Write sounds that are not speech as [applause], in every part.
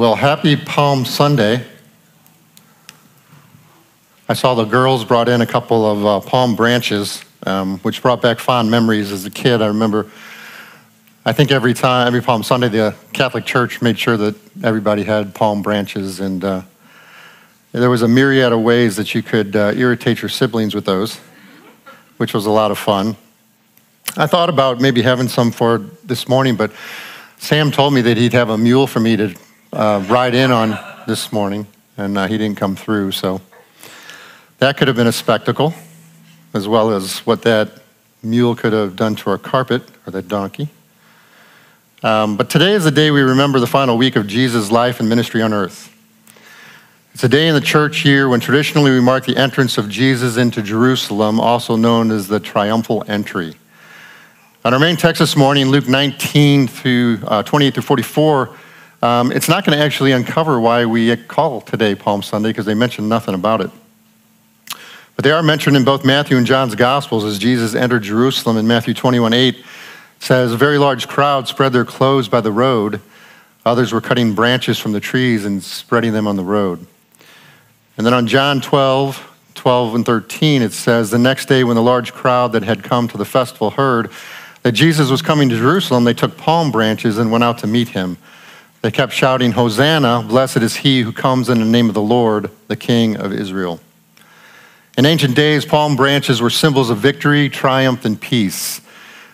Well, happy Palm Sunday. I saw the girls brought in a couple of uh, palm branches, um, which brought back fond memories as a kid. I remember, I think every time, every Palm Sunday, the Catholic Church made sure that everybody had palm branches, and uh, there was a myriad of ways that you could uh, irritate your siblings with those, which was a lot of fun. I thought about maybe having some for this morning, but Sam told me that he'd have a mule for me to uh, ride in on this morning, and uh, he didn't come through. So that could have been a spectacle, as well as what that mule could have done to our carpet or that donkey. Um, but today is the day we remember the final week of Jesus' life and ministry on earth. It's a day in the church year when traditionally we mark the entrance of Jesus into Jerusalem, also known as the triumphal entry. On our main text this morning, Luke 19 through uh, 28 through 44, um, it's not going to actually uncover why we call today Palm Sunday because they mention nothing about it. But they are mentioned in both Matthew and John's Gospels as Jesus entered Jerusalem in Matthew 21 8 says, A very large crowd spread their clothes by the road. Others were cutting branches from the trees and spreading them on the road. And then on John 12, 12 and 13, it says, The next day when the large crowd that had come to the festival heard that Jesus was coming to Jerusalem, they took palm branches and went out to meet him. They kept shouting, Hosanna, blessed is he who comes in the name of the Lord, the King of Israel. In ancient days, palm branches were symbols of victory, triumph, and peace.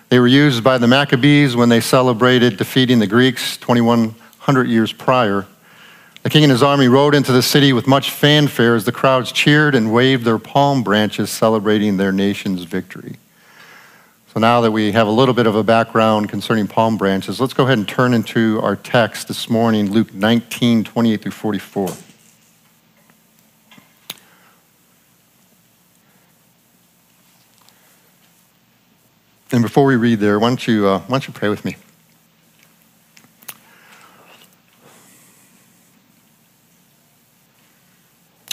They were used by the Maccabees when they celebrated defeating the Greeks 2,100 years prior. The king and his army rode into the city with much fanfare as the crowds cheered and waved their palm branches, celebrating their nation's victory. So now that we have a little bit of a background concerning palm branches, let's go ahead and turn into our text this morning, Luke 19, 28 through 44. And before we read there, why don't you, uh, why don't you pray with me?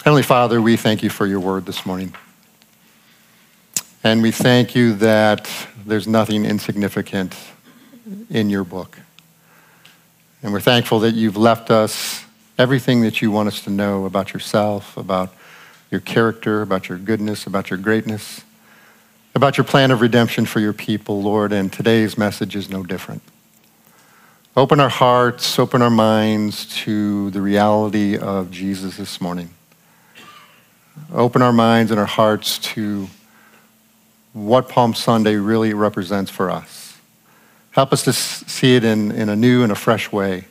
Heavenly Father, we thank you for your word this morning. And we thank you that there's nothing insignificant in your book. And we're thankful that you've left us everything that you want us to know about yourself, about your character, about your goodness, about your greatness, about your plan of redemption for your people, Lord. And today's message is no different. Open our hearts, open our minds to the reality of Jesus this morning. Open our minds and our hearts to what Palm Sunday really represents for us. Help us to see it in, in a new and a fresh way.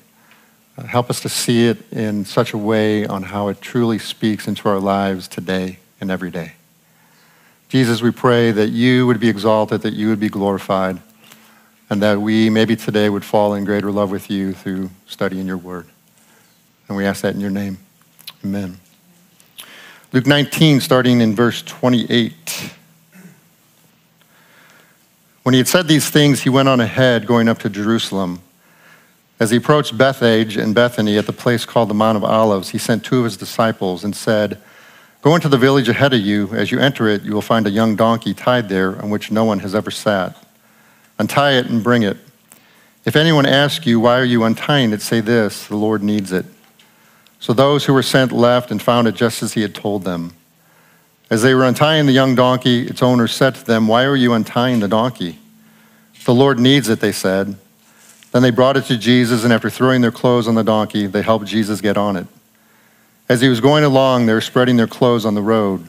Uh, help us to see it in such a way on how it truly speaks into our lives today and every day. Jesus, we pray that you would be exalted, that you would be glorified, and that we maybe today would fall in greater love with you through studying your word. And we ask that in your name. Amen. Luke 19, starting in verse 28. When he had said these things, he went on ahead, going up to Jerusalem. As he approached Bethphage and Bethany at the place called the Mount of Olives, he sent two of his disciples and said, Go into the village ahead of you. As you enter it, you will find a young donkey tied there on which no one has ever sat. Untie it and bring it. If anyone asks you, Why are you untying it? say this The Lord needs it. So those who were sent left and found it just as he had told them. As they were untying the young donkey, its owner said to them, Why are you untying the donkey? The Lord needs it, they said. Then they brought it to Jesus, and after throwing their clothes on the donkey, they helped Jesus get on it. As he was going along, they were spreading their clothes on the road.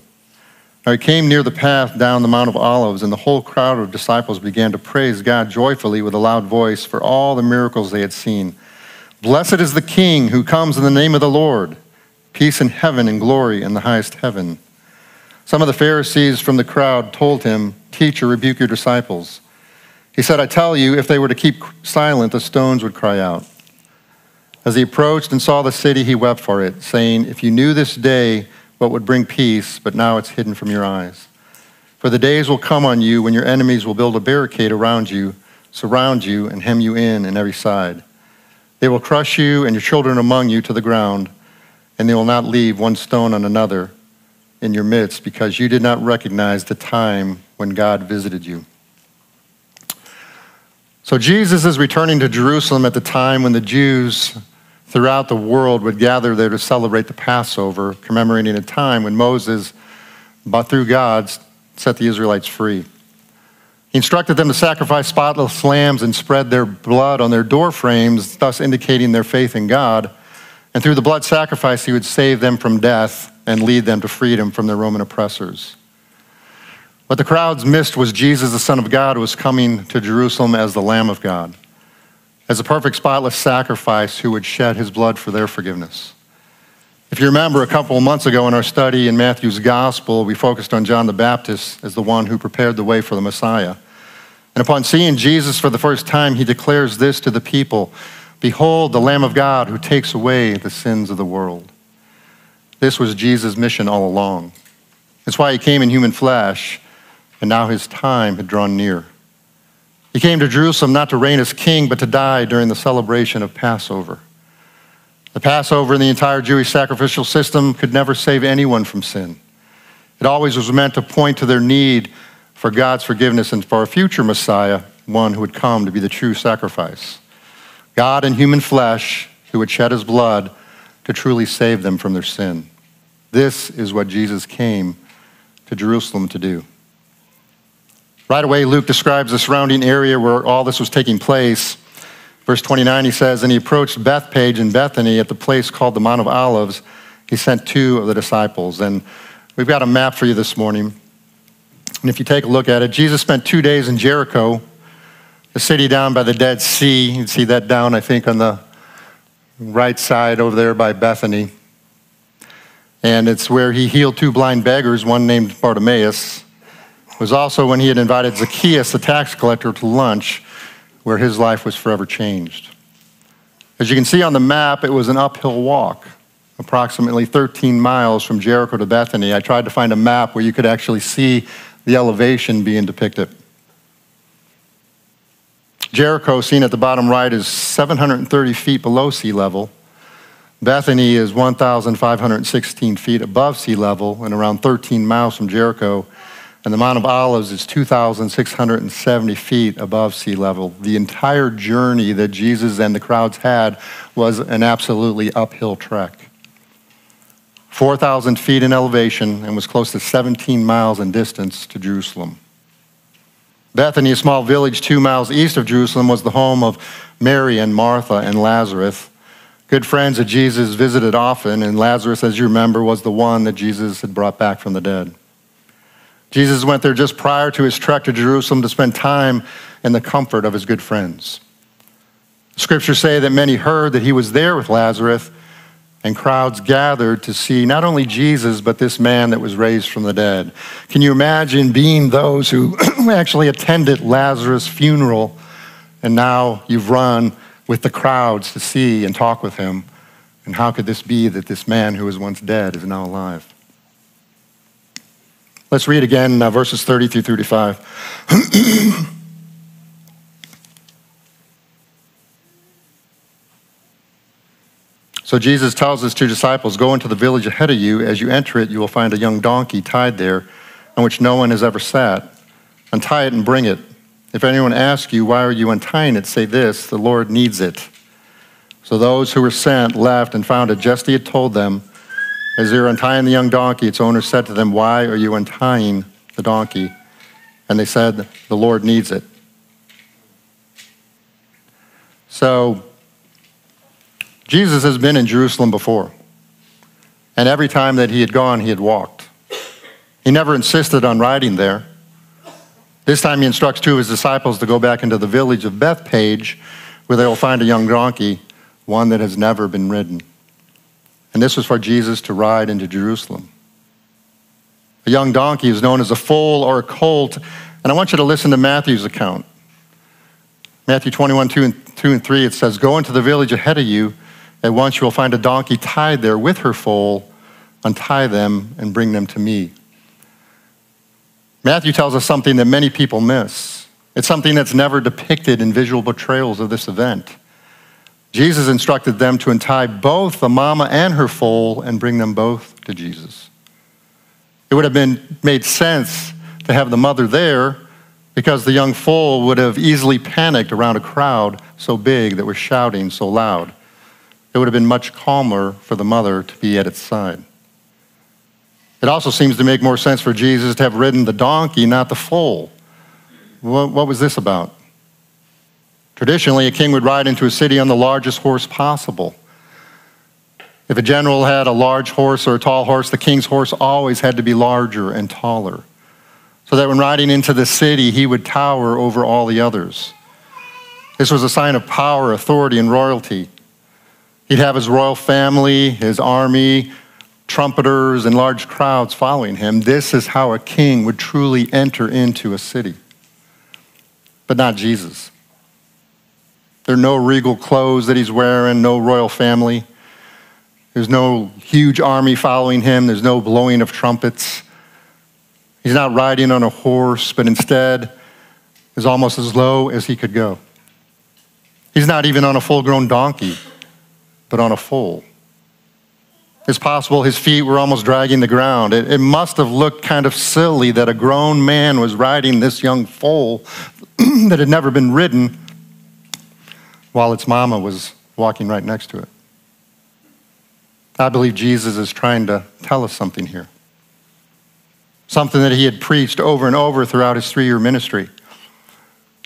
Now he came near the path down the Mount of Olives, and the whole crowd of disciples began to praise God joyfully with a loud voice for all the miracles they had seen. Blessed is the King who comes in the name of the Lord. Peace in heaven and glory in the highest heaven. Some of the Pharisees from the crowd told him, Teacher, rebuke your disciples. He said, I tell you, if they were to keep silent, the stones would cry out. As he approached and saw the city, he wept for it, saying, If you knew this day what would bring peace, but now it's hidden from your eyes. For the days will come on you when your enemies will build a barricade around you, surround you, and hem you in on every side. They will crush you and your children among you to the ground, and they will not leave one stone on another in your midst because you did not recognize the time when God visited you. So Jesus is returning to Jerusalem at the time when the Jews throughout the world would gather there to celebrate the Passover, commemorating a time when Moses, but through God, set the Israelites free. He instructed them to sacrifice spotless lambs and spread their blood on their door frames, thus indicating their faith in God. And through the blood sacrifice, he would save them from death and lead them to freedom from their Roman oppressors. What the crowds missed was Jesus, the Son of God, was coming to Jerusalem as the Lamb of God, as a perfect, spotless sacrifice who would shed his blood for their forgiveness. If you remember, a couple months ago in our study in Matthew's Gospel, we focused on John the Baptist as the one who prepared the way for the Messiah. And upon seeing Jesus for the first time, he declares this to the people Behold, the Lamb of God who takes away the sins of the world. This was Jesus' mission all along. That's why he came in human flesh, and now his time had drawn near. He came to Jerusalem not to reign as king, but to die during the celebration of Passover. The Passover and the entire Jewish sacrificial system could never save anyone from sin. It always was meant to point to their need for God's forgiveness and for a future Messiah, one who would come to be the true sacrifice. God in human flesh who would shed his blood to truly save them from their sin. This is what Jesus came to Jerusalem to do. Right away, Luke describes the surrounding area where all this was taking place. Verse 29, he says, And he approached Bethphage and Bethany at the place called the Mount of Olives. He sent two of the disciples. And we've got a map for you this morning. And if you take a look at it, Jesus spent two days in Jericho a city down by the Dead Sea. You can see that down, I think, on the right side over there by Bethany. And it's where he healed two blind beggars, one named Bartimaeus. It was also when he had invited Zacchaeus, the tax collector, to lunch, where his life was forever changed. As you can see on the map, it was an uphill walk, approximately 13 miles from Jericho to Bethany. I tried to find a map where you could actually see the elevation being depicted. Jericho, seen at the bottom right, is 730 feet below sea level. Bethany is 1,516 feet above sea level and around 13 miles from Jericho. And the Mount of Olives is 2,670 feet above sea level. The entire journey that Jesus and the crowds had was an absolutely uphill trek. 4,000 feet in elevation and was close to 17 miles in distance to Jerusalem. Bethany, a small village two miles east of Jerusalem, was the home of Mary and Martha and Lazarus. Good friends that Jesus visited often, and Lazarus, as you remember, was the one that Jesus had brought back from the dead. Jesus went there just prior to his trek to Jerusalem to spend time in the comfort of his good friends. Scriptures say that many heard that he was there with Lazarus and crowds gathered to see not only Jesus, but this man that was raised from the dead. Can you imagine being those who [clears throat] actually attended Lazarus' funeral and now you've run with the crowds to see and talk with him? And how could this be that this man who was once dead is now alive? Let's read again uh, verses 30 through 35. [clears throat] So Jesus tells his two disciples, Go into the village ahead of you. As you enter it, you will find a young donkey tied there, on which no one has ever sat. Untie it and bring it. If anyone asks you, Why are you untying it? say this The Lord needs it. So those who were sent left and found it just as he had told them. As they were untying the young donkey, its owner said to them, Why are you untying the donkey? And they said, The Lord needs it. So Jesus has been in Jerusalem before. And every time that he had gone, he had walked. He never insisted on riding there. This time he instructs two of his disciples to go back into the village of Bethphage, where they will find a young donkey, one that has never been ridden. And this was for Jesus to ride into Jerusalem. A young donkey is known as a foal or a colt. And I want you to listen to Matthew's account. Matthew 21, 2 and, 2 and 3, it says, Go into the village ahead of you at once you will find a donkey tied there with her foal. Untie them and bring them to me. Matthew tells us something that many people miss. It's something that's never depicted in visual portrayals of this event. Jesus instructed them to untie both the mama and her foal and bring them both to Jesus. It would have been made sense to have the mother there because the young foal would have easily panicked around a crowd so big that was shouting so loud. It would have been much calmer for the mother to be at its side. It also seems to make more sense for Jesus to have ridden the donkey, not the foal. What, what was this about? Traditionally, a king would ride into a city on the largest horse possible. If a general had a large horse or a tall horse, the king's horse always had to be larger and taller, so that when riding into the city, he would tower over all the others. This was a sign of power, authority, and royalty. He'd have his royal family, his army, trumpeters, and large crowds following him. This is how a king would truly enter into a city. But not Jesus. There are no regal clothes that he's wearing, no royal family. There's no huge army following him, there's no blowing of trumpets. He's not riding on a horse, but instead is almost as low as he could go. He's not even on a full grown donkey, but on a foal. It's possible his feet were almost dragging the ground. It, it, must have looked kind of silly that a grown man was riding this young foal [clears throat] that had never been ridden while its mama was walking right next to it. I believe Jesus is trying to tell us something here. Something that he had preached over and over throughout his three year ministry.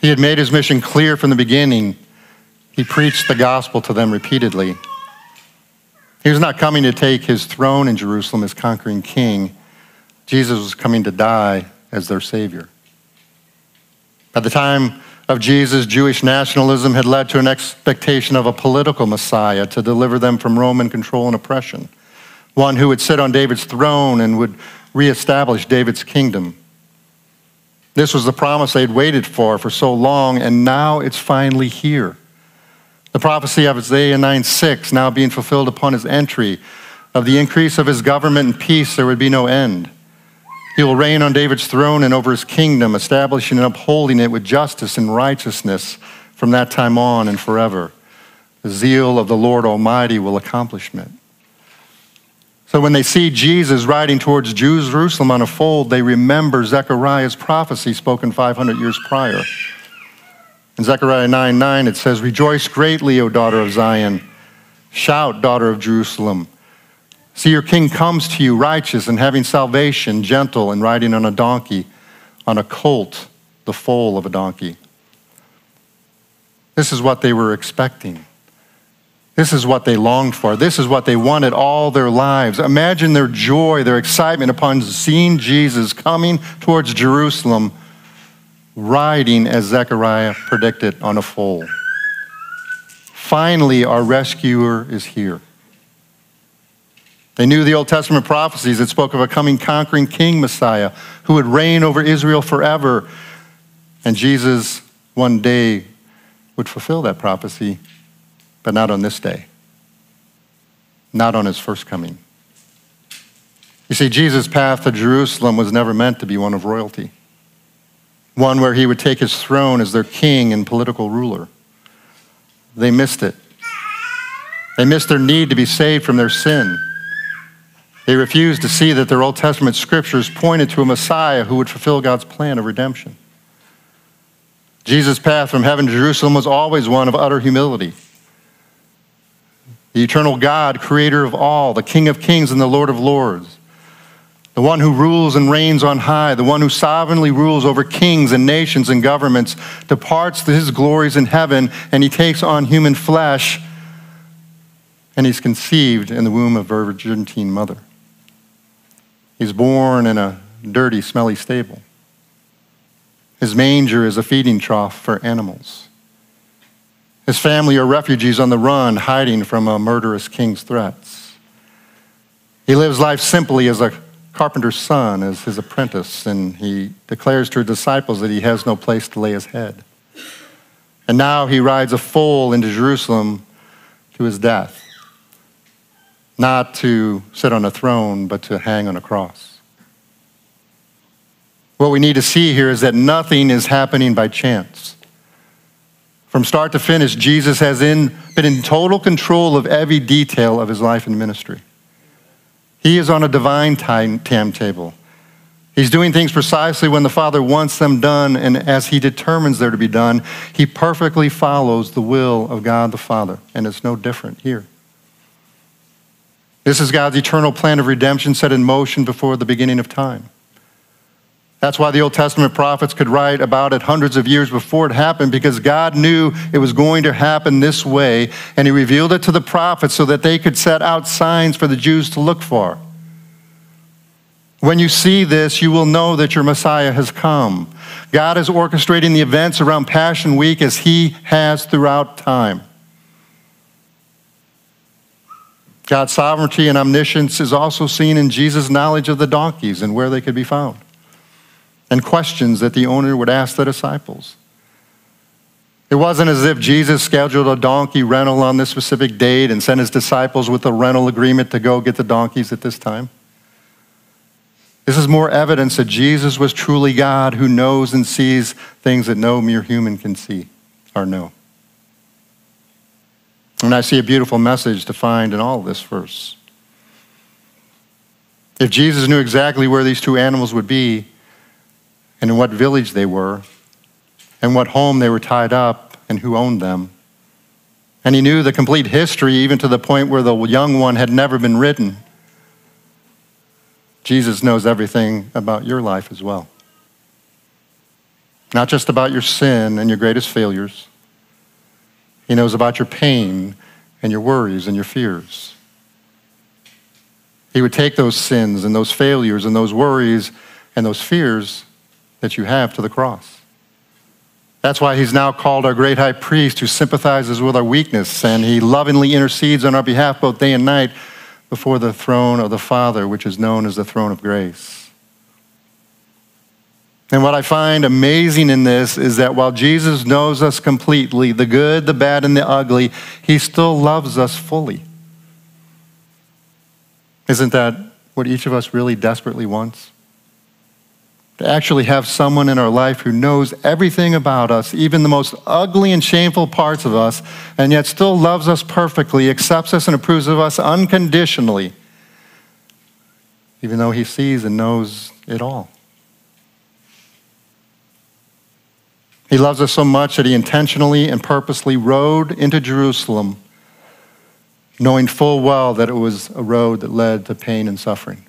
He had made his mission clear from the beginning. He preached the gospel to them repeatedly. He was not coming to take his throne in Jerusalem as conquering king. Jesus was coming to die as their Savior. By the time of Jesus, Jewish nationalism had led to an expectation of a political Messiah to deliver them from Roman control and oppression, one who would sit on David's throne and would reestablish David's kingdom. This was the promise they'd waited for for so long, and now it's finally here. The prophecy of Isaiah 9 6 now being fulfilled upon his entry. Of the increase of his government and peace, there would be no end. He will reign on David's throne and over his kingdom, establishing and upholding it with justice and righteousness from that time on and forever. The zeal of the Lord Almighty will accomplish it. So when they see Jesus riding towards Jerusalem on a fold, they remember Zechariah's prophecy spoken 500 years prior. In Zechariah 9 9, it says, Rejoice greatly, O daughter of Zion. Shout, daughter of Jerusalem. See, your king comes to you righteous and having salvation, gentle and riding on a donkey, on a colt, the foal of a donkey. This is what they were expecting. This is what they longed for. This is what they wanted all their lives. Imagine their joy, their excitement upon seeing Jesus coming towards Jerusalem, riding as Zechariah predicted on a foal. Finally, our rescuer is here. They knew the Old Testament prophecies that spoke of a coming conquering king Messiah who would reign over Israel forever. And Jesus one day would fulfill that prophecy, but not on this day, not on his first coming. You see, Jesus' path to Jerusalem was never meant to be one of royalty, one where he would take his throne as their king and political ruler. They missed it. They missed their need to be saved from their sin. They refused to see that their Old Testament scriptures pointed to a Messiah who would fulfill God's plan of redemption. Jesus' path from heaven to Jerusalem was always one of utter humility. The eternal God, creator of all, the King of kings and the Lord of lords, the one who rules and reigns on high, the one who sovereignly rules over kings and nations and governments, departs to his glories in heaven, and he takes on human flesh, and he's conceived in the womb of a virgin mother. He's born in a dirty, smelly stable. His manger is a feeding trough for animals. His family are refugees on the run, hiding from a murderous king's threats. He lives life simply as a carpenter's son, as his apprentice, and he declares to his disciples that he has no place to lay his head. And now he rides a foal into Jerusalem to his death not to sit on a throne, but to hang on a cross. What we need to see here is that nothing is happening by chance. From start to finish, Jesus has in, been in total control of every detail of his life and ministry. He is on a divine time, timetable. He's doing things precisely when the Father wants them done, and as He determines they're to be done, He perfectly follows the will of God the Father. And it's no different here. This is God's eternal plan of redemption set in motion before the beginning of time. That's why the Old Testament prophets could write about it hundreds of years before it happened because God knew it was going to happen this way, and He revealed it to the prophets so that they could set out signs for the Jews to look for. When you see this, you will know that your Messiah has come. God is orchestrating the events around Passion Week as He has throughout time. God's sovereignty and omniscience is also seen in Jesus' knowledge of the donkeys and where they could be found, and questions that the owner would ask the disciples. It wasn't as if Jesus scheduled a donkey rental on this specific date and sent his disciples with a rental agreement to go get the donkeys at this time. This is more evidence that Jesus was truly God who knows and sees things that no mere human can see or know. And I see a beautiful message to find in all this verse. If Jesus knew exactly where these two animals would be, and in what village they were, and what home they were tied up, and who owned them, and he knew the complete history, even to the point where the young one had never been written, Jesus knows everything about your life as well. Not just about your sin and your greatest failures. He knows about your pain and your worries and your fears. He would take those sins and those failures and those worries and those fears that you have to the cross. That's why he's now called our great high priest who sympathizes with our weakness and he lovingly intercedes on our behalf both day and night before the throne of the Father, which is known as the throne of grace. And what I find amazing in this is that while Jesus knows us completely, the good, the bad, and the ugly, he still loves us fully. Isn't that what each of us really desperately wants? To actually have someone in our life who knows everything about us, even the most ugly and shameful parts of us, and yet still loves us perfectly, accepts us and approves of us unconditionally, even though he sees and knows it all. He loves us so much that he intentionally and purposely rode into Jerusalem, knowing full well that it was a road that led to pain and suffering.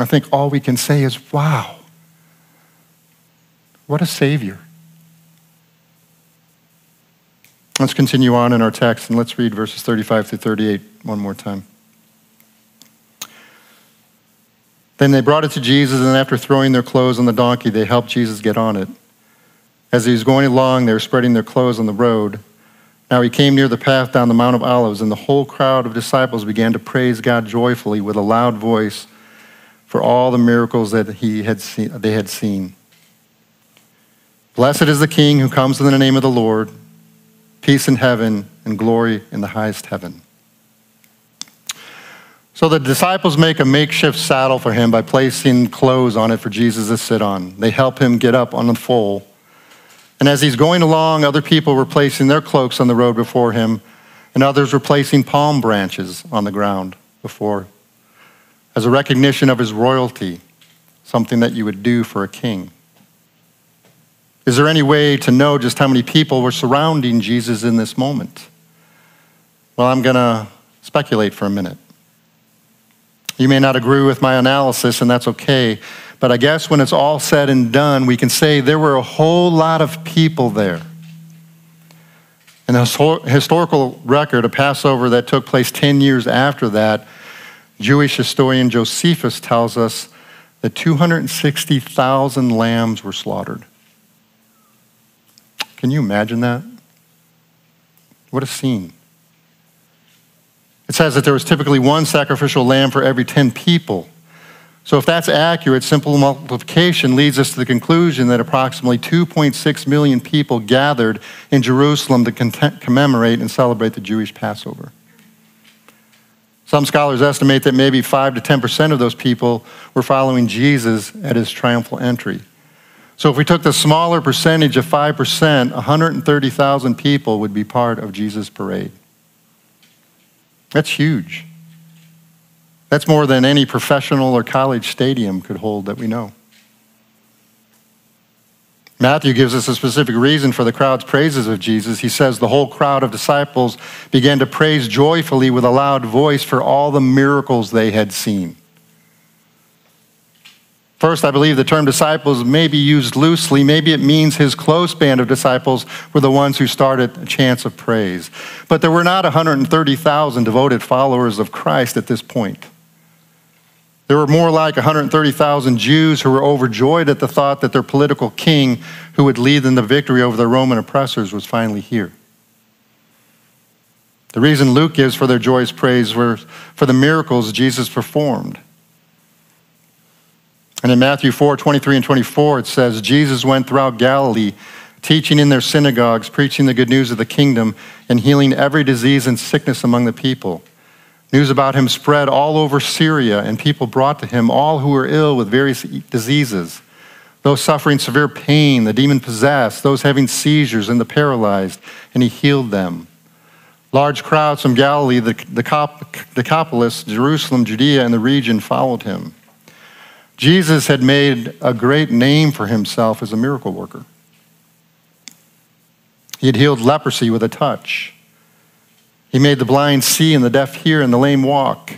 I think all we can say is, wow, what a Savior. Let's continue on in our text and let's read verses 35 through 38 one more time. Then they brought it to Jesus, and after throwing their clothes on the donkey, they helped Jesus get on it. As he was going along, they were spreading their clothes on the road. Now he came near the path down the Mount of Olives, and the whole crowd of disciples began to praise God joyfully with a loud voice for all the miracles that he had seen, they had seen. Blessed is the King who comes in the name of the Lord, peace in heaven and glory in the highest heaven. So the disciples make a makeshift saddle for him by placing clothes on it for Jesus to sit on. They help him get up on the foal. And as he's going along, other people were placing their cloaks on the road before him, and others were placing palm branches on the ground before as a recognition of his royalty, something that you would do for a king? Is there any way to know just how many people were surrounding Jesus in this moment? Well, I'm going to speculate for a minute. You may not agree with my analysis, and that's okay. But I guess when it's all said and done, we can say there were a whole lot of people there. In the historical record, a Passover that took place 10 years after that Jewish historian Josephus tells us that 260,000 lambs were slaughtered. Can you imagine that? What a scene. It says that there was typically one sacrificial lamb for every 10 people. So, if that's accurate, simple multiplication leads us to the conclusion that approximately 2.6 million people gathered in Jerusalem to commemorate and celebrate the Jewish Passover. Some scholars estimate that maybe 5 to 10% of those people were following Jesus at his triumphal entry. So if we took the smaller percentage of 5%, 130,000 people would be part of Jesus' parade. That's huge. That's more than any professional or college stadium could hold that we know. Matthew gives us a specific reason for the crowd's praises of Jesus. He says the whole crowd of disciples began to praise joyfully with a loud voice for all the miracles they had seen. First, I believe the term disciples may be used loosely. Maybe it means his close band of disciples were the ones who started a chance of praise. But there were not 130,000 devoted followers of Christ at this point. There were more like 130,000 Jews who were overjoyed at the thought that their political king, who would lead them to victory over the Roman oppressors, was finally here. The reason Luke gives for their joyous praise were for the miracles Jesus performed. And in Matthew 4 23 and 24, it says, Jesus went throughout Galilee, teaching in their synagogues, preaching the good news of the kingdom, and healing every disease and sickness among the people. News about him spread all over Syria, and people brought to him all who were ill with various diseases those suffering severe pain, the demon possessed, those having seizures, and the paralyzed, and he healed them. Large crowds from Galilee, the Decapolis, Jerusalem, Judea, and the region followed him. Jesus had made a great name for himself as a miracle worker. He had healed leprosy with a touch. He made the blind see and the deaf hear and the lame walk.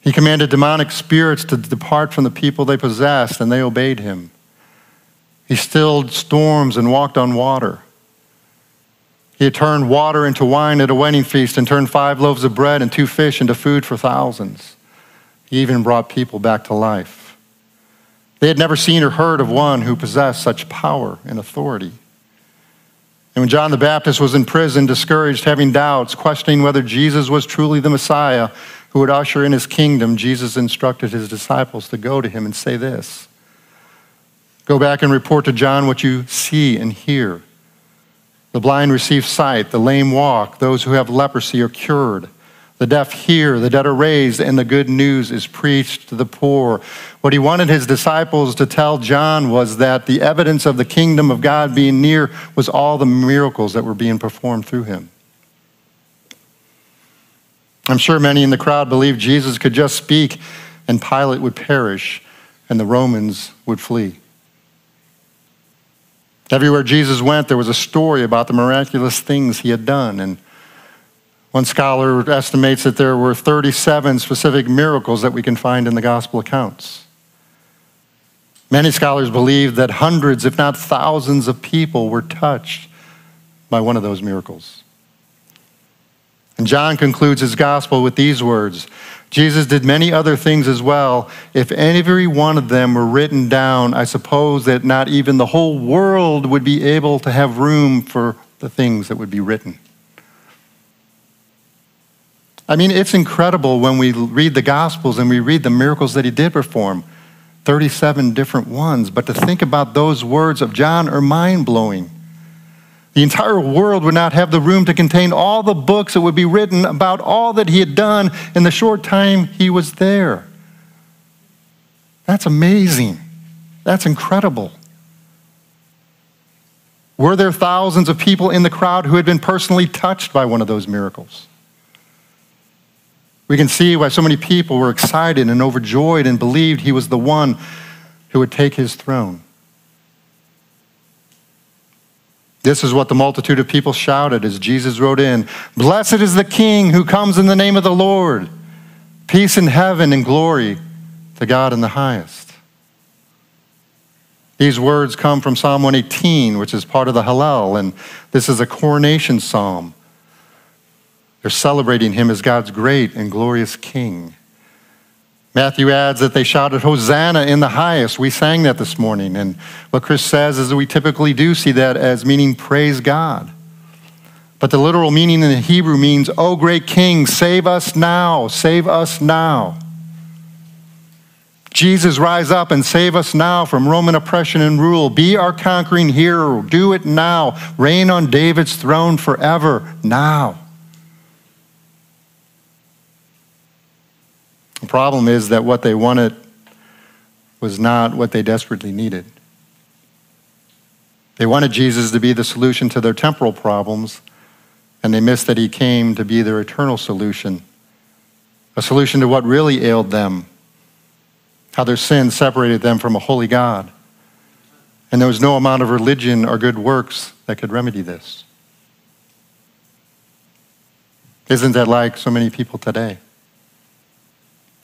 He commanded demonic spirits to depart from the people they possessed, and they obeyed him. He stilled storms and walked on water. He had turned water into wine at a wedding feast and turned five loaves of bread and two fish into food for thousands. He even brought people back to life. They had never seen or heard of one who possessed such power and authority. And when John the Baptist was in prison, discouraged, having doubts, questioning whether Jesus was truly the Messiah who would usher in his kingdom, Jesus instructed his disciples to go to him and say this Go back and report to John what you see and hear. The blind receive sight, the lame walk, those who have leprosy are cured. The deaf hear, the dead are raised, and the good news is preached to the poor. What he wanted his disciples to tell John was that the evidence of the kingdom of God being near was all the miracles that were being performed through him. I'm sure many in the crowd believed Jesus could just speak and Pilate would perish and the Romans would flee. Everywhere Jesus went, there was a story about the miraculous things he had done. And one scholar estimates that there were 37 specific miracles that we can find in the gospel accounts. Many scholars believe that hundreds, if not thousands, of people were touched by one of those miracles. And John concludes his gospel with these words Jesus did many other things as well. If every one of them were written down, I suppose that not even the whole world would be able to have room for the things that would be written. I mean, it's incredible when we read the Gospels and we read the miracles that he did perform 37 different ones. But to think about those words of John are mind blowing. The entire world would not have the room to contain all the books that would be written about all that he had done in the short time he was there. That's amazing. That's incredible. Were there thousands of people in the crowd who had been personally touched by one of those miracles? We can see why so many people were excited and overjoyed and believed he was the one who would take his throne. This is what the multitude of people shouted as Jesus rode in Blessed is the King who comes in the name of the Lord. Peace in heaven and glory to God in the highest. These words come from Psalm 118, which is part of the Hallel, and this is a coronation psalm. They're celebrating him as God's great and glorious King. Matthew adds that they shouted, Hosanna in the highest. We sang that this morning. And what Chris says is that we typically do see that as meaning praise God. But the literal meaning in the Hebrew means, O great King, save us now, save us now. Jesus, rise up and save us now from Roman oppression and rule. Be our conquering hero. Do it now. Reign on David's throne forever now. The problem is that what they wanted was not what they desperately needed. They wanted Jesus to be the solution to their temporal problems, and they missed that he came to be their eternal solution, a solution to what really ailed them, how their sin separated them from a holy God, And there was no amount of religion or good works that could remedy this. Isn't that like so many people today?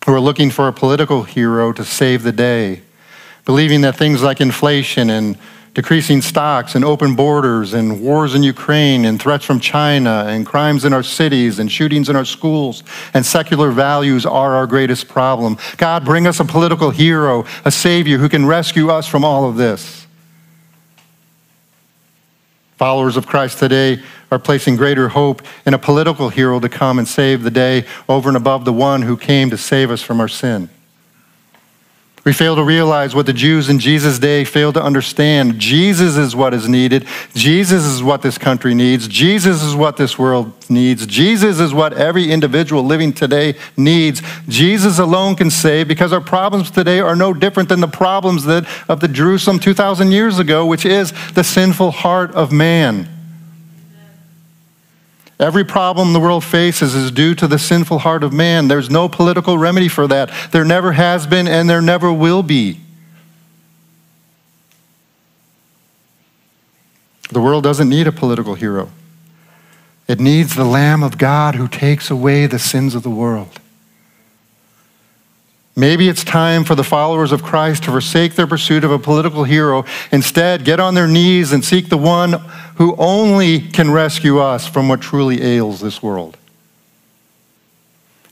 Who are looking for a political hero to save the day, believing that things like inflation and decreasing stocks and open borders and wars in Ukraine and threats from China and crimes in our cities and shootings in our schools and secular values are our greatest problem. God, bring us a political hero, a savior who can rescue us from all of this. Followers of Christ today are placing greater hope in a political hero to come and save the day over and above the one who came to save us from our sin. We fail to realize what the Jews in Jesus' day failed to understand. Jesus is what is needed. Jesus is what this country needs. Jesus is what this world needs. Jesus is what every individual living today needs. Jesus alone can save because our problems today are no different than the problems that, of the Jerusalem 2,000 years ago, which is the sinful heart of man. Every problem the world faces is due to the sinful heart of man. There's no political remedy for that. There never has been, and there never will be. The world doesn't need a political hero, it needs the Lamb of God who takes away the sins of the world. Maybe it's time for the followers of Christ to forsake their pursuit of a political hero. Instead, get on their knees and seek the one who only can rescue us from what truly ails this world.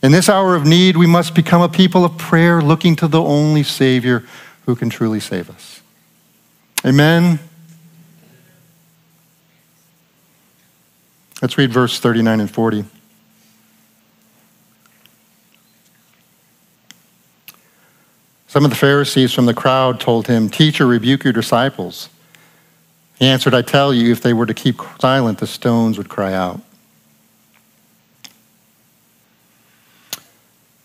In this hour of need, we must become a people of prayer looking to the only Savior who can truly save us. Amen. Let's read verse 39 and 40. Some of the Pharisees from the crowd told him, Teacher, rebuke your disciples. He answered, I tell you, if they were to keep silent, the stones would cry out.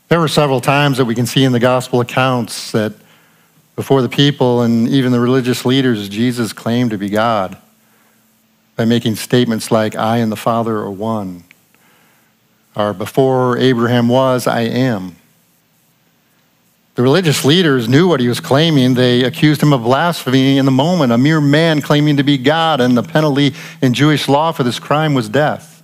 There were several times that we can see in the gospel accounts that before the people and even the religious leaders, Jesus claimed to be God by making statements like, I and the Father are one. Or before Abraham was, I am. The religious leaders knew what he was claiming. They accused him of blasphemy in the moment, a mere man claiming to be God, and the penalty in Jewish law for this crime was death.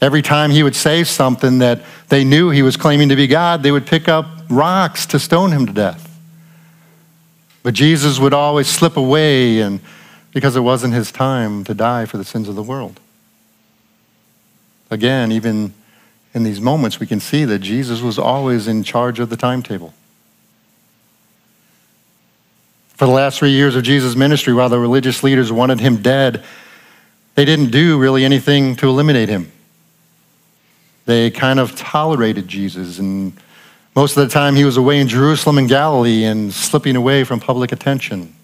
Every time he would say something that they knew he was claiming to be God, they would pick up rocks to stone him to death. But Jesus would always slip away and because it wasn't his time to die for the sins of the world. Again, even in these moments, we can see that Jesus was always in charge of the timetable. For the last three years of Jesus' ministry, while the religious leaders wanted him dead, they didn't do really anything to eliminate him. They kind of tolerated Jesus, and most of the time he was away in Jerusalem and Galilee and slipping away from public attention.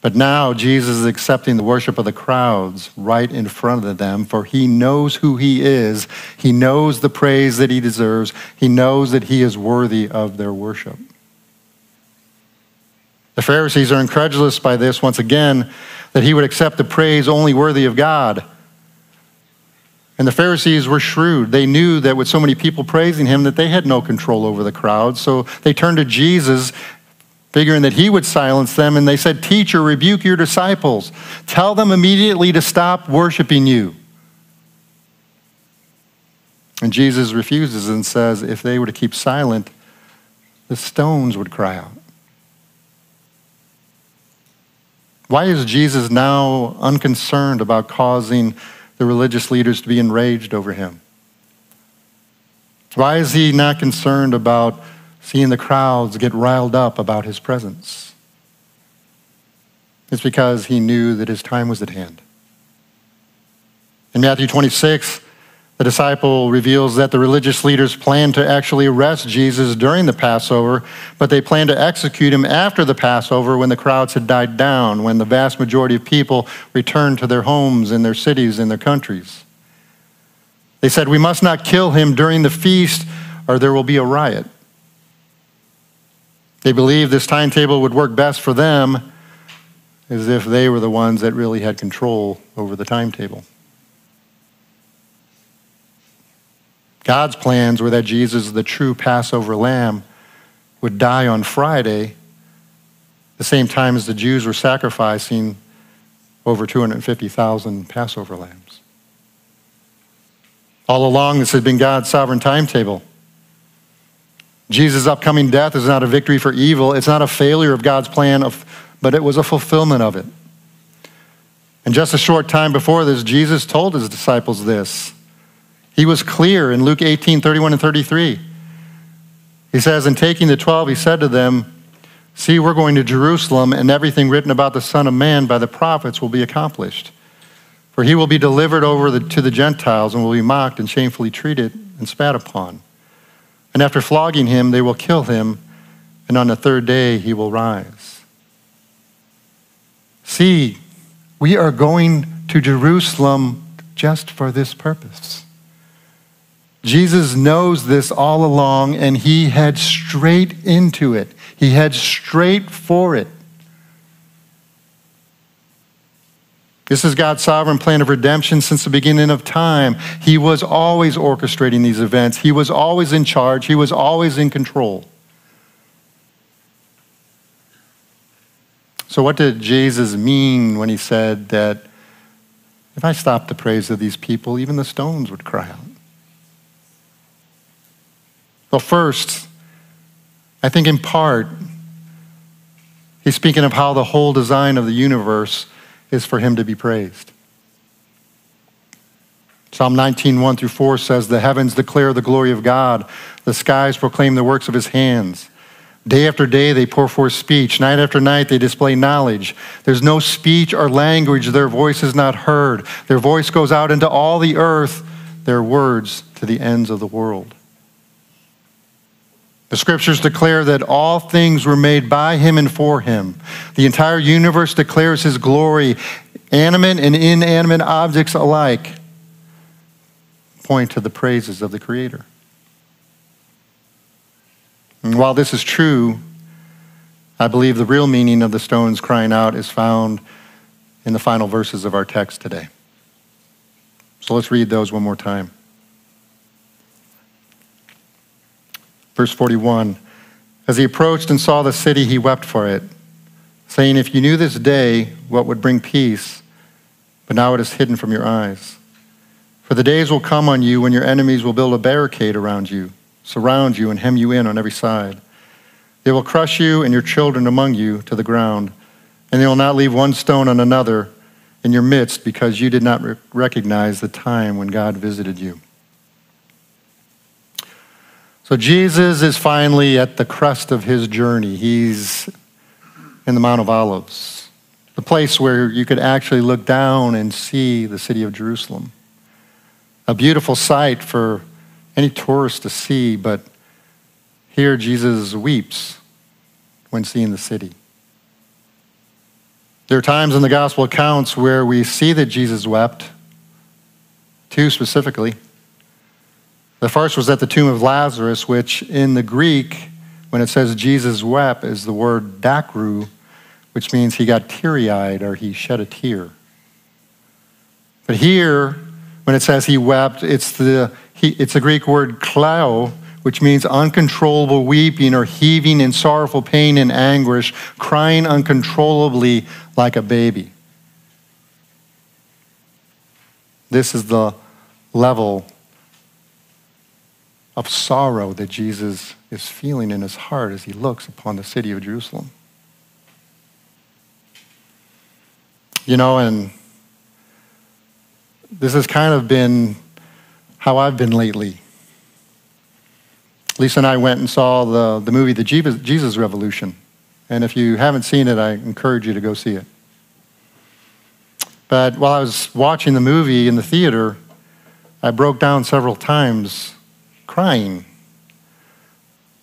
But now Jesus is accepting the worship of the crowds right in front of them, for he knows who he is. He knows the praise that he deserves. He knows that he is worthy of their worship. The Pharisees are incredulous by this once again, that he would accept the praise only worthy of God. And the Pharisees were shrewd. They knew that with so many people praising him that they had no control over the crowd. So they turned to Jesus figuring that he would silence them. And they said, Teacher, rebuke your disciples. Tell them immediately to stop worshiping you. And Jesus refuses and says, If they were to keep silent, the stones would cry out. Why is Jesus now unconcerned about causing the religious leaders to be enraged over him? Why is he not concerned about seeing the crowds get riled up about his presence. It's because he knew that his time was at hand. In Matthew 26, the disciple reveals that the religious leaders planned to actually arrest Jesus during the Passover, but they planned to execute him after the Passover when the crowds had died down, when the vast majority of people returned to their homes in their cities and their countries. They said, We must not kill him during the feast, or there will be a riot. They believed this timetable would work best for them as if they were the ones that really had control over the timetable. God's plans were that Jesus, the true Passover lamb, would die on Friday the same time as the Jews were sacrificing over 250,000 Passover lambs. All along, this had been God's sovereign timetable. Jesus' upcoming death is not a victory for evil, it's not a failure of God's plan, of, but it was a fulfillment of it. And just a short time before this, Jesus told his disciples this. He was clear in Luke 18 31 and 33. He says, In taking the 12, he said to them, See, we're going to Jerusalem, and everything written about the Son of Man by the prophets will be accomplished. For he will be delivered over the, to the Gentiles and will be mocked and shamefully treated and spat upon. And after flogging him, they will kill him, and on the third day he will rise. See, we are going to Jerusalem just for this purpose. Jesus knows this all along, and he heads straight into it. He heads straight for it. This is God's sovereign plan of redemption since the beginning of time. He was always orchestrating these events, He was always in charge, He was always in control. So, what did Jesus mean when He said that if I stopped the praise of these people, even the stones would cry out? Well, first, I think in part, he's speaking of how the whole design of the universe is for him to be praised. Psalm 19, 1 through 4 says, The heavens declare the glory of God, the skies proclaim the works of his hands. Day after day they pour forth speech. Night after night they display knowledge. There's no speech or language, their voice is not heard. Their voice goes out into all the earth, their words to the ends of the world. The scriptures declare that all things were made by him and for him. The entire universe declares his glory. Animate and inanimate objects alike point to the praises of the Creator. And while this is true, I believe the real meaning of the stones crying out is found in the final verses of our text today. So let's read those one more time. Verse 41 As he approached and saw the city, he wept for it, saying, If you knew this day what would bring peace, but now it is hidden from your eyes. For the days will come on you when your enemies will build a barricade around you, surround you, and hem you in on every side. They will crush you and your children among you to the ground, and they will not leave one stone on another in your midst because you did not recognize the time when God visited you. So Jesus is finally at the crest of his journey. He's in the Mount of Olives, the place where you could actually look down and see the city of Jerusalem. A beautiful sight for any tourist to see, but here Jesus weeps when seeing the city. There are times in the gospel accounts where we see that Jesus wept, two specifically. The first was at the tomb of Lazarus, which in the Greek, when it says Jesus wept, is the word dakru, which means he got teary eyed or he shed a tear. But here, when it says he wept, it's the, he, it's the Greek word klao, which means uncontrollable weeping or heaving in sorrowful pain and anguish, crying uncontrollably like a baby. This is the level of sorrow that Jesus is feeling in his heart as he looks upon the city of Jerusalem. You know, and this has kind of been how I've been lately. Lisa and I went and saw the, the movie The Jesus Revolution. And if you haven't seen it, I encourage you to go see it. But while I was watching the movie in the theater, I broke down several times crying,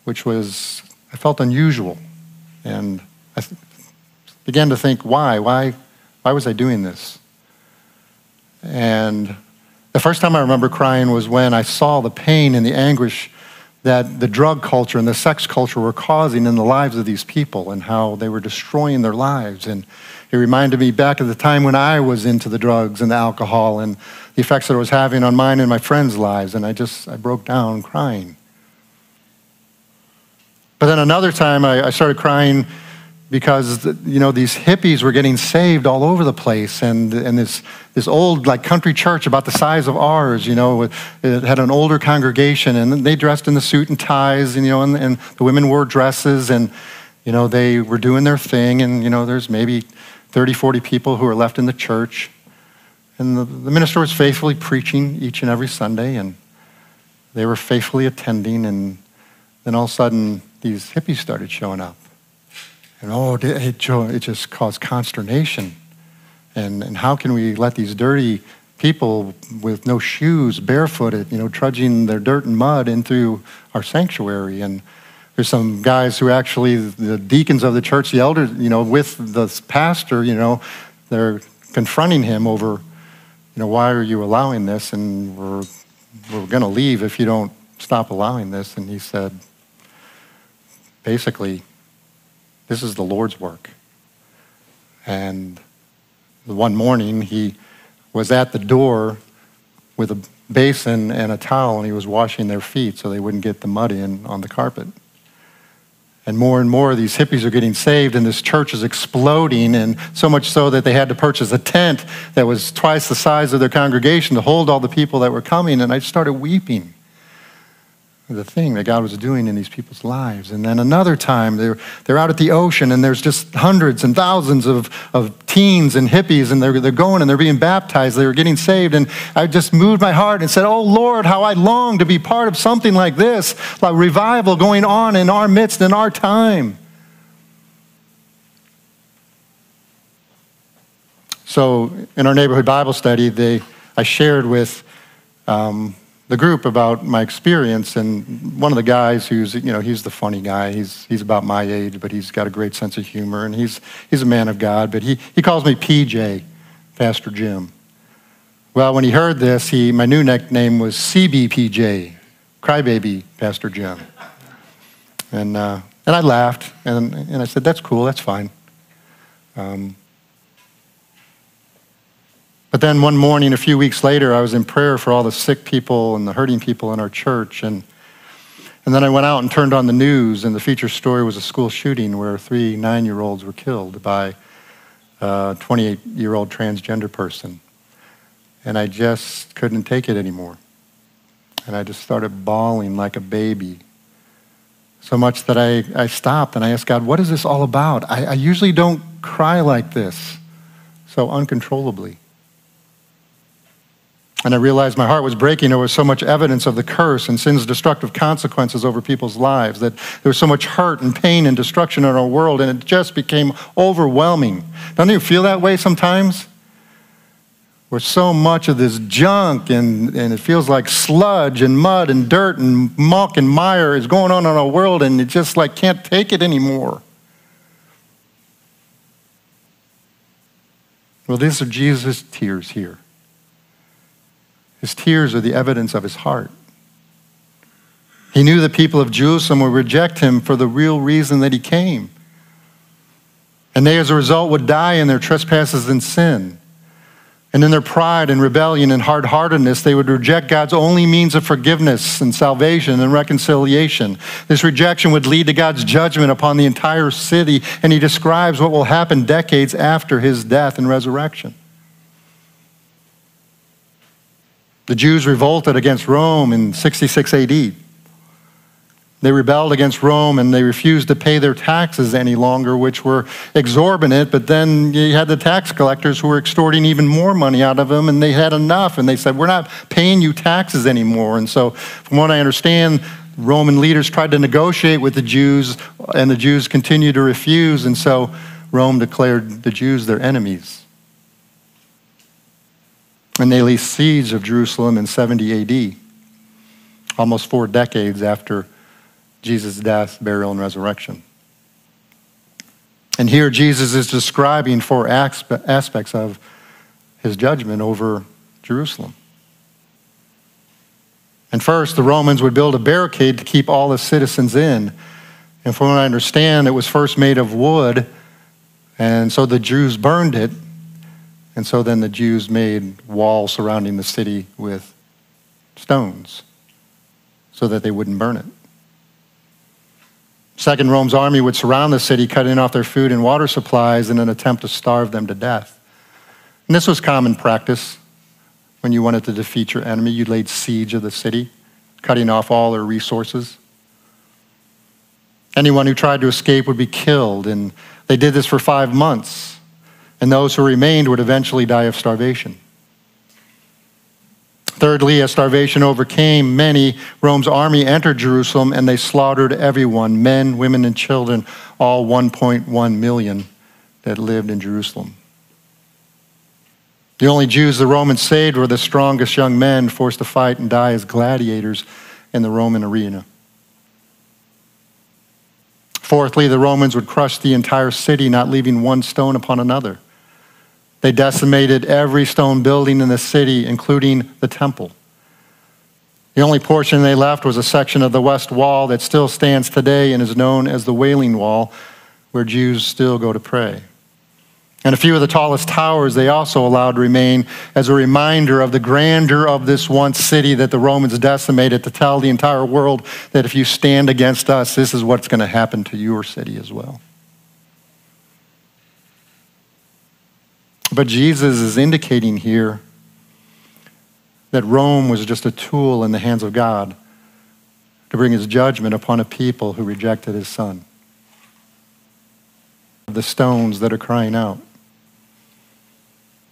which was, I felt unusual. And I th- began to think, why? Why, why was I doing this? And the first time I remember crying was when I saw the pain and the anguish that the drug culture and the sex culture were causing in the lives of these people and how they were destroying their lives. And it reminded me back at the time when I was into the drugs and the alcohol and the effects that it was having on mine and my friends' lives. And I just, I broke down crying. But then another time I, I started crying because you know these hippies were getting saved all over the place and, and this, this old like country church about the size of ours you know it had an older congregation and they dressed in the suit and ties and you know and, and the women wore dresses and you know they were doing their thing and you know there's maybe 30 40 people who are left in the church. And the, the minister was faithfully preaching each and every sunday and they were faithfully attending and then all of a sudden these hippies started showing up and oh, it, just caused consternation. And, and how can we let these dirty people with no shoes, barefooted, you know, trudging their dirt and mud into our sanctuary? And there's some guys who actually, the deacons of the church, the elders, you know, with the pastor, you know, they're confronting him over, you know, why are you allowing this? And we're, we're going to leave if you don't stop allowing this. And he said, basically, this is the Lord's work. And one morning, he was at the door with a basin and a towel, and he was washing their feet so they wouldn't get the mud in on the carpet. And more and more, these hippies are getting saved, and this church is exploding, and so much so that they had to purchase a tent that was twice the size of their congregation to hold all the people that were coming. And I started weeping the thing that God was doing in these people's lives. And then another time, they're, they're out at the ocean and there's just hundreds and thousands of, of teens and hippies and they're, they're going and they're being baptized. They were getting saved. And I just moved my heart and said, Oh Lord, how I long to be part of something like this, like revival going on in our midst in our time. So in our neighborhood Bible study, they, I shared with um, the group about my experience, and one of the guys who's, you know, he's the funny guy. He's, he's about my age, but he's got a great sense of humor, and he's, he's a man of God, but he, he calls me PJ, Pastor Jim. Well, when he heard this, he, my new nickname was CBPJ, Crybaby Pastor Jim. And, uh, and I laughed, and, and I said, that's cool, that's fine. Um, but then one morning, a few weeks later, I was in prayer for all the sick people and the hurting people in our church. And, and then I went out and turned on the news, and the feature story was a school shooting where three nine year olds were killed by a 28 year old transgender person. And I just couldn't take it anymore. And I just started bawling like a baby. So much that I, I stopped and I asked God, what is this all about? I, I usually don't cry like this so uncontrollably. And I realized my heart was breaking. There was so much evidence of the curse and sin's destructive consequences over people's lives, that there was so much hurt and pain and destruction in our world, and it just became overwhelming. Don't you feel that way sometimes? Where so much of this junk and, and it feels like sludge and mud and dirt and muck and mire is going on in our world, and it just like can't take it anymore. Well, these are Jesus' tears here. His tears are the evidence of his heart. He knew the people of Jerusalem would reject him for the real reason that he came. And they, as a result, would die in their trespasses and sin. And in their pride and rebellion and hard heartedness, they would reject God's only means of forgiveness and salvation and reconciliation. This rejection would lead to God's judgment upon the entire city, and he describes what will happen decades after his death and resurrection. The Jews revolted against Rome in 66 AD. They rebelled against Rome and they refused to pay their taxes any longer, which were exorbitant. But then you had the tax collectors who were extorting even more money out of them, and they had enough. And they said, We're not paying you taxes anymore. And so, from what I understand, Roman leaders tried to negotiate with the Jews, and the Jews continued to refuse. And so, Rome declared the Jews their enemies. And they laid siege of Jerusalem in 70 AD, almost four decades after Jesus' death, burial, and resurrection. And here Jesus is describing four aspects of his judgment over Jerusalem. And first, the Romans would build a barricade to keep all the citizens in. And from what I understand, it was first made of wood, and so the Jews burned it and so then the Jews made walls surrounding the city with stones so that they wouldn't burn it. Second, Rome's army would surround the city, cutting off their food and water supplies in an attempt to starve them to death. And this was common practice when you wanted to defeat your enemy. You laid siege of the city, cutting off all their resources. Anyone who tried to escape would be killed, and they did this for five months. And those who remained would eventually die of starvation. Thirdly, as starvation overcame many, Rome's army entered Jerusalem and they slaughtered everyone men, women, and children, all 1.1 million that lived in Jerusalem. The only Jews the Romans saved were the strongest young men forced to fight and die as gladiators in the Roman arena. Fourthly, the Romans would crush the entire city, not leaving one stone upon another. They decimated every stone building in the city, including the temple. The only portion they left was a section of the west wall that still stands today and is known as the Wailing Wall, where Jews still go to pray. And a few of the tallest towers they also allowed remain as a reminder of the grandeur of this once city that the Romans decimated to tell the entire world that if you stand against us, this is what's going to happen to your city as well. But Jesus is indicating here that Rome was just a tool in the hands of God to bring his judgment upon a people who rejected his son. The stones that are crying out.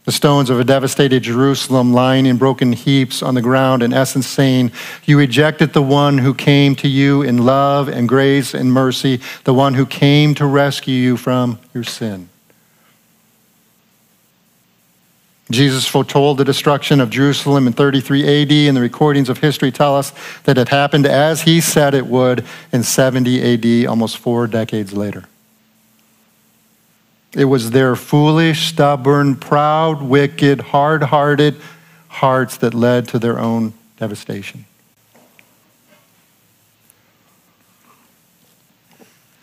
The stones of a devastated Jerusalem lying in broken heaps on the ground, in essence saying, You rejected the one who came to you in love and grace and mercy, the one who came to rescue you from your sin. Jesus foretold the destruction of Jerusalem in 33 AD, and the recordings of history tell us that it happened as he said it would in 70 AD, almost four decades later. It was their foolish, stubborn, proud, wicked, hard hearted hearts that led to their own devastation.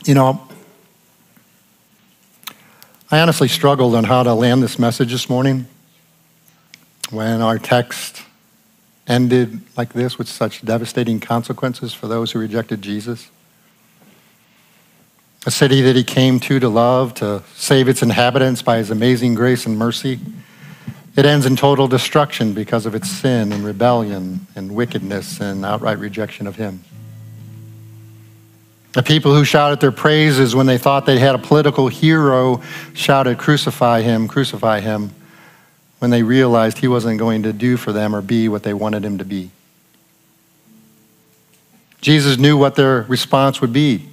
You know, I honestly struggled on how to land this message this morning when our text ended like this with such devastating consequences for those who rejected Jesus a city that he came to to love, to save its inhabitants by his amazing grace and mercy. It ends in total destruction because of its sin and rebellion and wickedness and outright rejection of him. The people who shouted their praises when they thought they had a political hero shouted, Crucify him, crucify him, when they realized he wasn't going to do for them or be what they wanted him to be. Jesus knew what their response would be.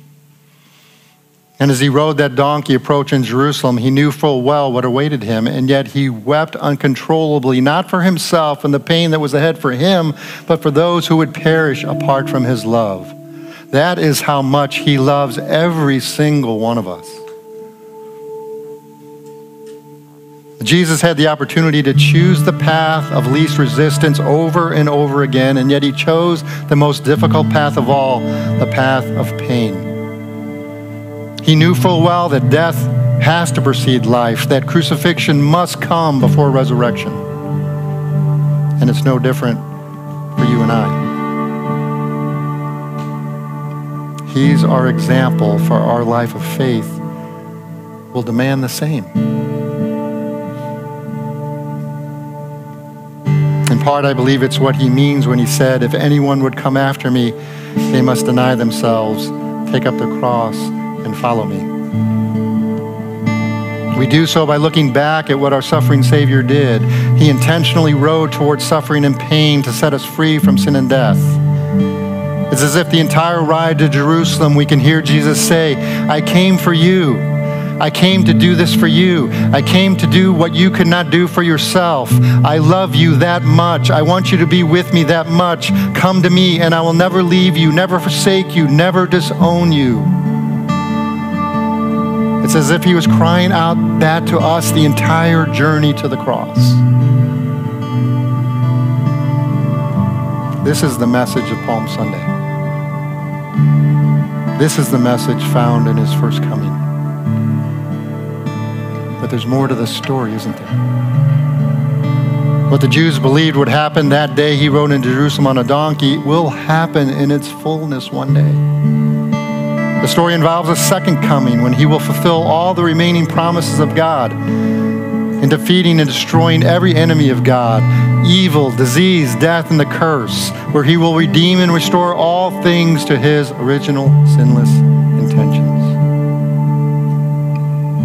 And as he rode that donkey approaching Jerusalem, he knew full well what awaited him, and yet he wept uncontrollably, not for himself and the pain that was ahead for him, but for those who would perish apart from his love. That is how much he loves every single one of us. Jesus had the opportunity to choose the path of least resistance over and over again, and yet he chose the most difficult path of all the path of pain. He knew full well that death has to precede life, that crucifixion must come before resurrection. And it's no different for you and I. He's our example for our life of faith, will demand the same. Part, I believe it's what he means when he said, If anyone would come after me, they must deny themselves, take up the cross, and follow me. We do so by looking back at what our suffering Savior did. He intentionally rode towards suffering and pain to set us free from sin and death. It's as if the entire ride to Jerusalem, we can hear Jesus say, I came for you. I came to do this for you. I came to do what you could not do for yourself. I love you that much. I want you to be with me that much. Come to me, and I will never leave you, never forsake you, never disown you. It's as if he was crying out that to us the entire journey to the cross. This is the message of Palm Sunday. This is the message found in his first coming. But there's more to the story, isn't there? What the Jews believed would happen that day he rode into Jerusalem on a donkey will happen in its fullness one day. The story involves a second coming when he will fulfill all the remaining promises of God in defeating and destroying every enemy of God evil, disease, death, and the curse, where he will redeem and restore all things to his original sinless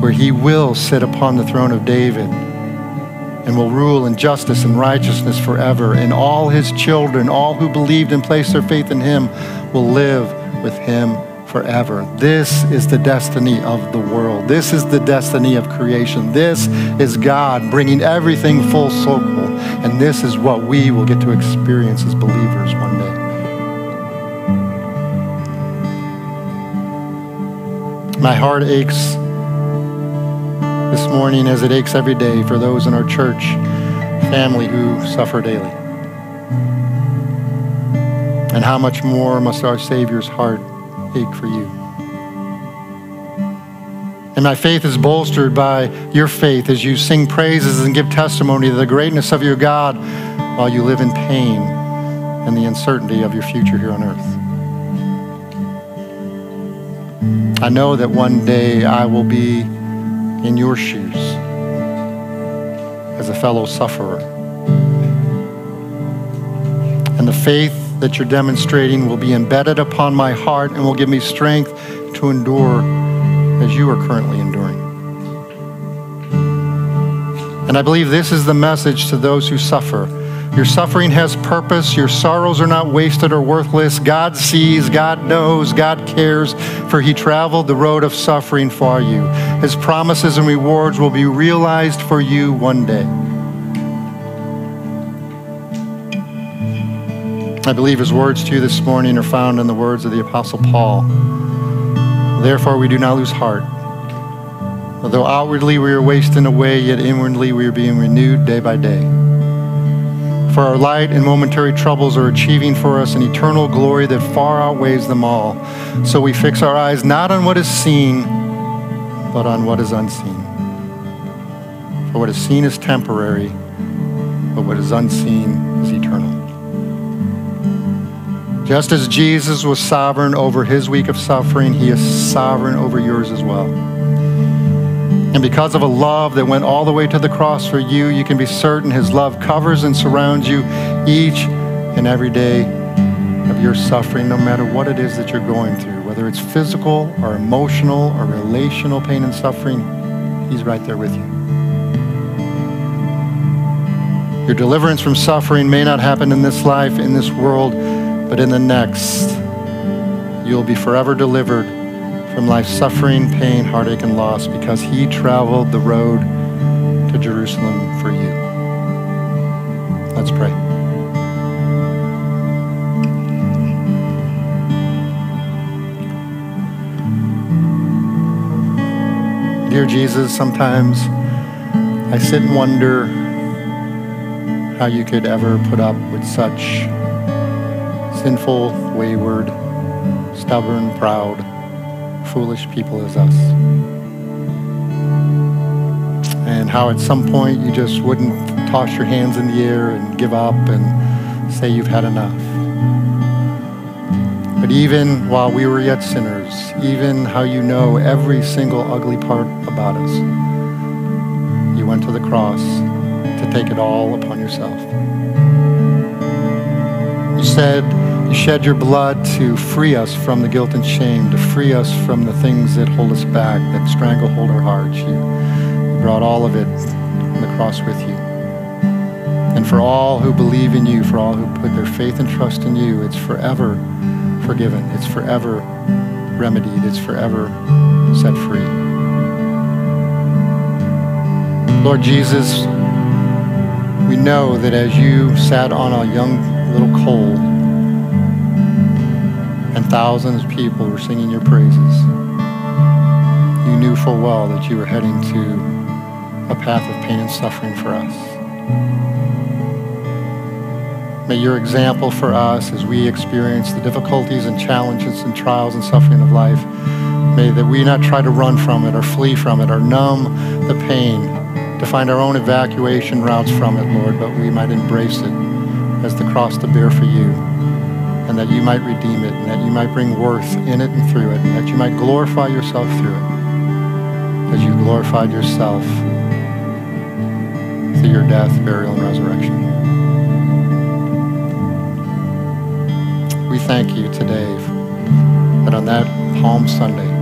Where he will sit upon the throne of David and will rule in justice and righteousness forever, and all his children, all who believed and placed their faith in him, will live with him forever. This is the destiny of the world. This is the destiny of creation. This is God bringing everything full circle. And this is what we will get to experience as believers one day. My heart aches this morning as it aches every day for those in our church family who suffer daily. And how much more must our Savior's heart ache for you. And my faith is bolstered by your faith as you sing praises and give testimony to the greatness of your God while you live in pain and the uncertainty of your future here on earth. I know that one day I will be in your shoes as a fellow sufferer. And the faith that you're demonstrating will be embedded upon my heart and will give me strength to endure as you are currently enduring. And I believe this is the message to those who suffer. Your suffering has purpose. Your sorrows are not wasted or worthless. God sees, God knows, God cares, for He traveled the road of suffering for you. His promises and rewards will be realized for you one day. I believe his words to you this morning are found in the words of the Apostle Paul. Therefore, we do not lose heart. Although outwardly we are wasting away, yet inwardly we are being renewed day by day. For our light and momentary troubles are achieving for us an eternal glory that far outweighs them all. So we fix our eyes not on what is seen, but on what is unseen. For what is seen is temporary, but what is unseen is eternal. Just as Jesus was sovereign over his week of suffering, he is sovereign over yours as well. And because of a love that went all the way to the cross for you, you can be certain his love covers and surrounds you each and every day of your suffering, no matter what it is that you're going through, whether it's physical or emotional or relational pain and suffering, he's right there with you. Your deliverance from suffering may not happen in this life, in this world, but in the next, you'll be forever delivered from life's suffering, pain, heartache, and loss because he traveled the road to Jerusalem for you. Let's pray. Dear Jesus, sometimes I sit and wonder how you could ever put up with such sinful, wayward, stubborn, proud, foolish people as us. And how at some point you just wouldn't toss your hands in the air and give up and say you've had enough. But even while we were yet sinners, even how you know every single ugly part about us, you went to the cross to take it all upon yourself. You said, you shed your blood to free us from the guilt and shame, to free us from the things that hold us back, that stranglehold our hearts. You brought all of it on the cross with you. And for all who believe in you, for all who put their faith and trust in you, it's forever forgiven. It's forever remedied. It's forever set free. Lord Jesus, we know that as you sat on a young little coal and thousands of people were singing your praises. You knew full well that you were heading to a path of pain and suffering for us. May your example for us as we experience the difficulties and challenges and trials and suffering of life, may that we not try to run from it or flee from it or numb the pain to find our own evacuation routes from it, Lord, but we might embrace it as the cross to bear for you and that you might redeem it, and that you might bring worth in it and through it, and that you might glorify yourself through it, as you glorified yourself through your death, burial, and resurrection. We thank you today that on that Palm Sunday,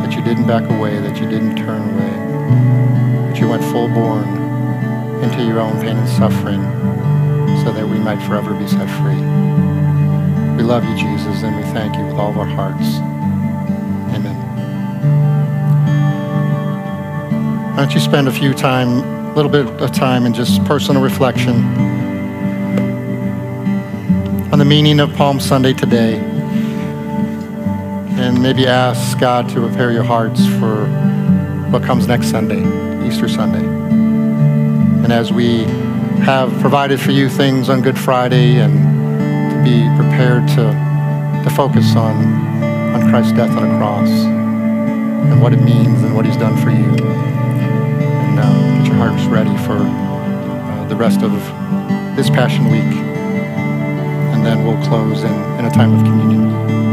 that you didn't back away, that you didn't turn away, that you went full born into your own pain and suffering so that we might forever be set free. We love you, Jesus, and we thank you with all of our hearts. Amen. Why don't you spend a few time, a little bit of time in just personal reflection on the meaning of Palm Sunday today, and maybe ask God to prepare your hearts for what comes next Sunday, Easter Sunday. And as we have provided for you things on Good Friday and to be prepared to, to focus on, on Christ's death on a cross and what it means and what he's done for you. And uh, get your hearts ready for uh, the rest of this Passion Week. And then we'll close in, in a time of communion.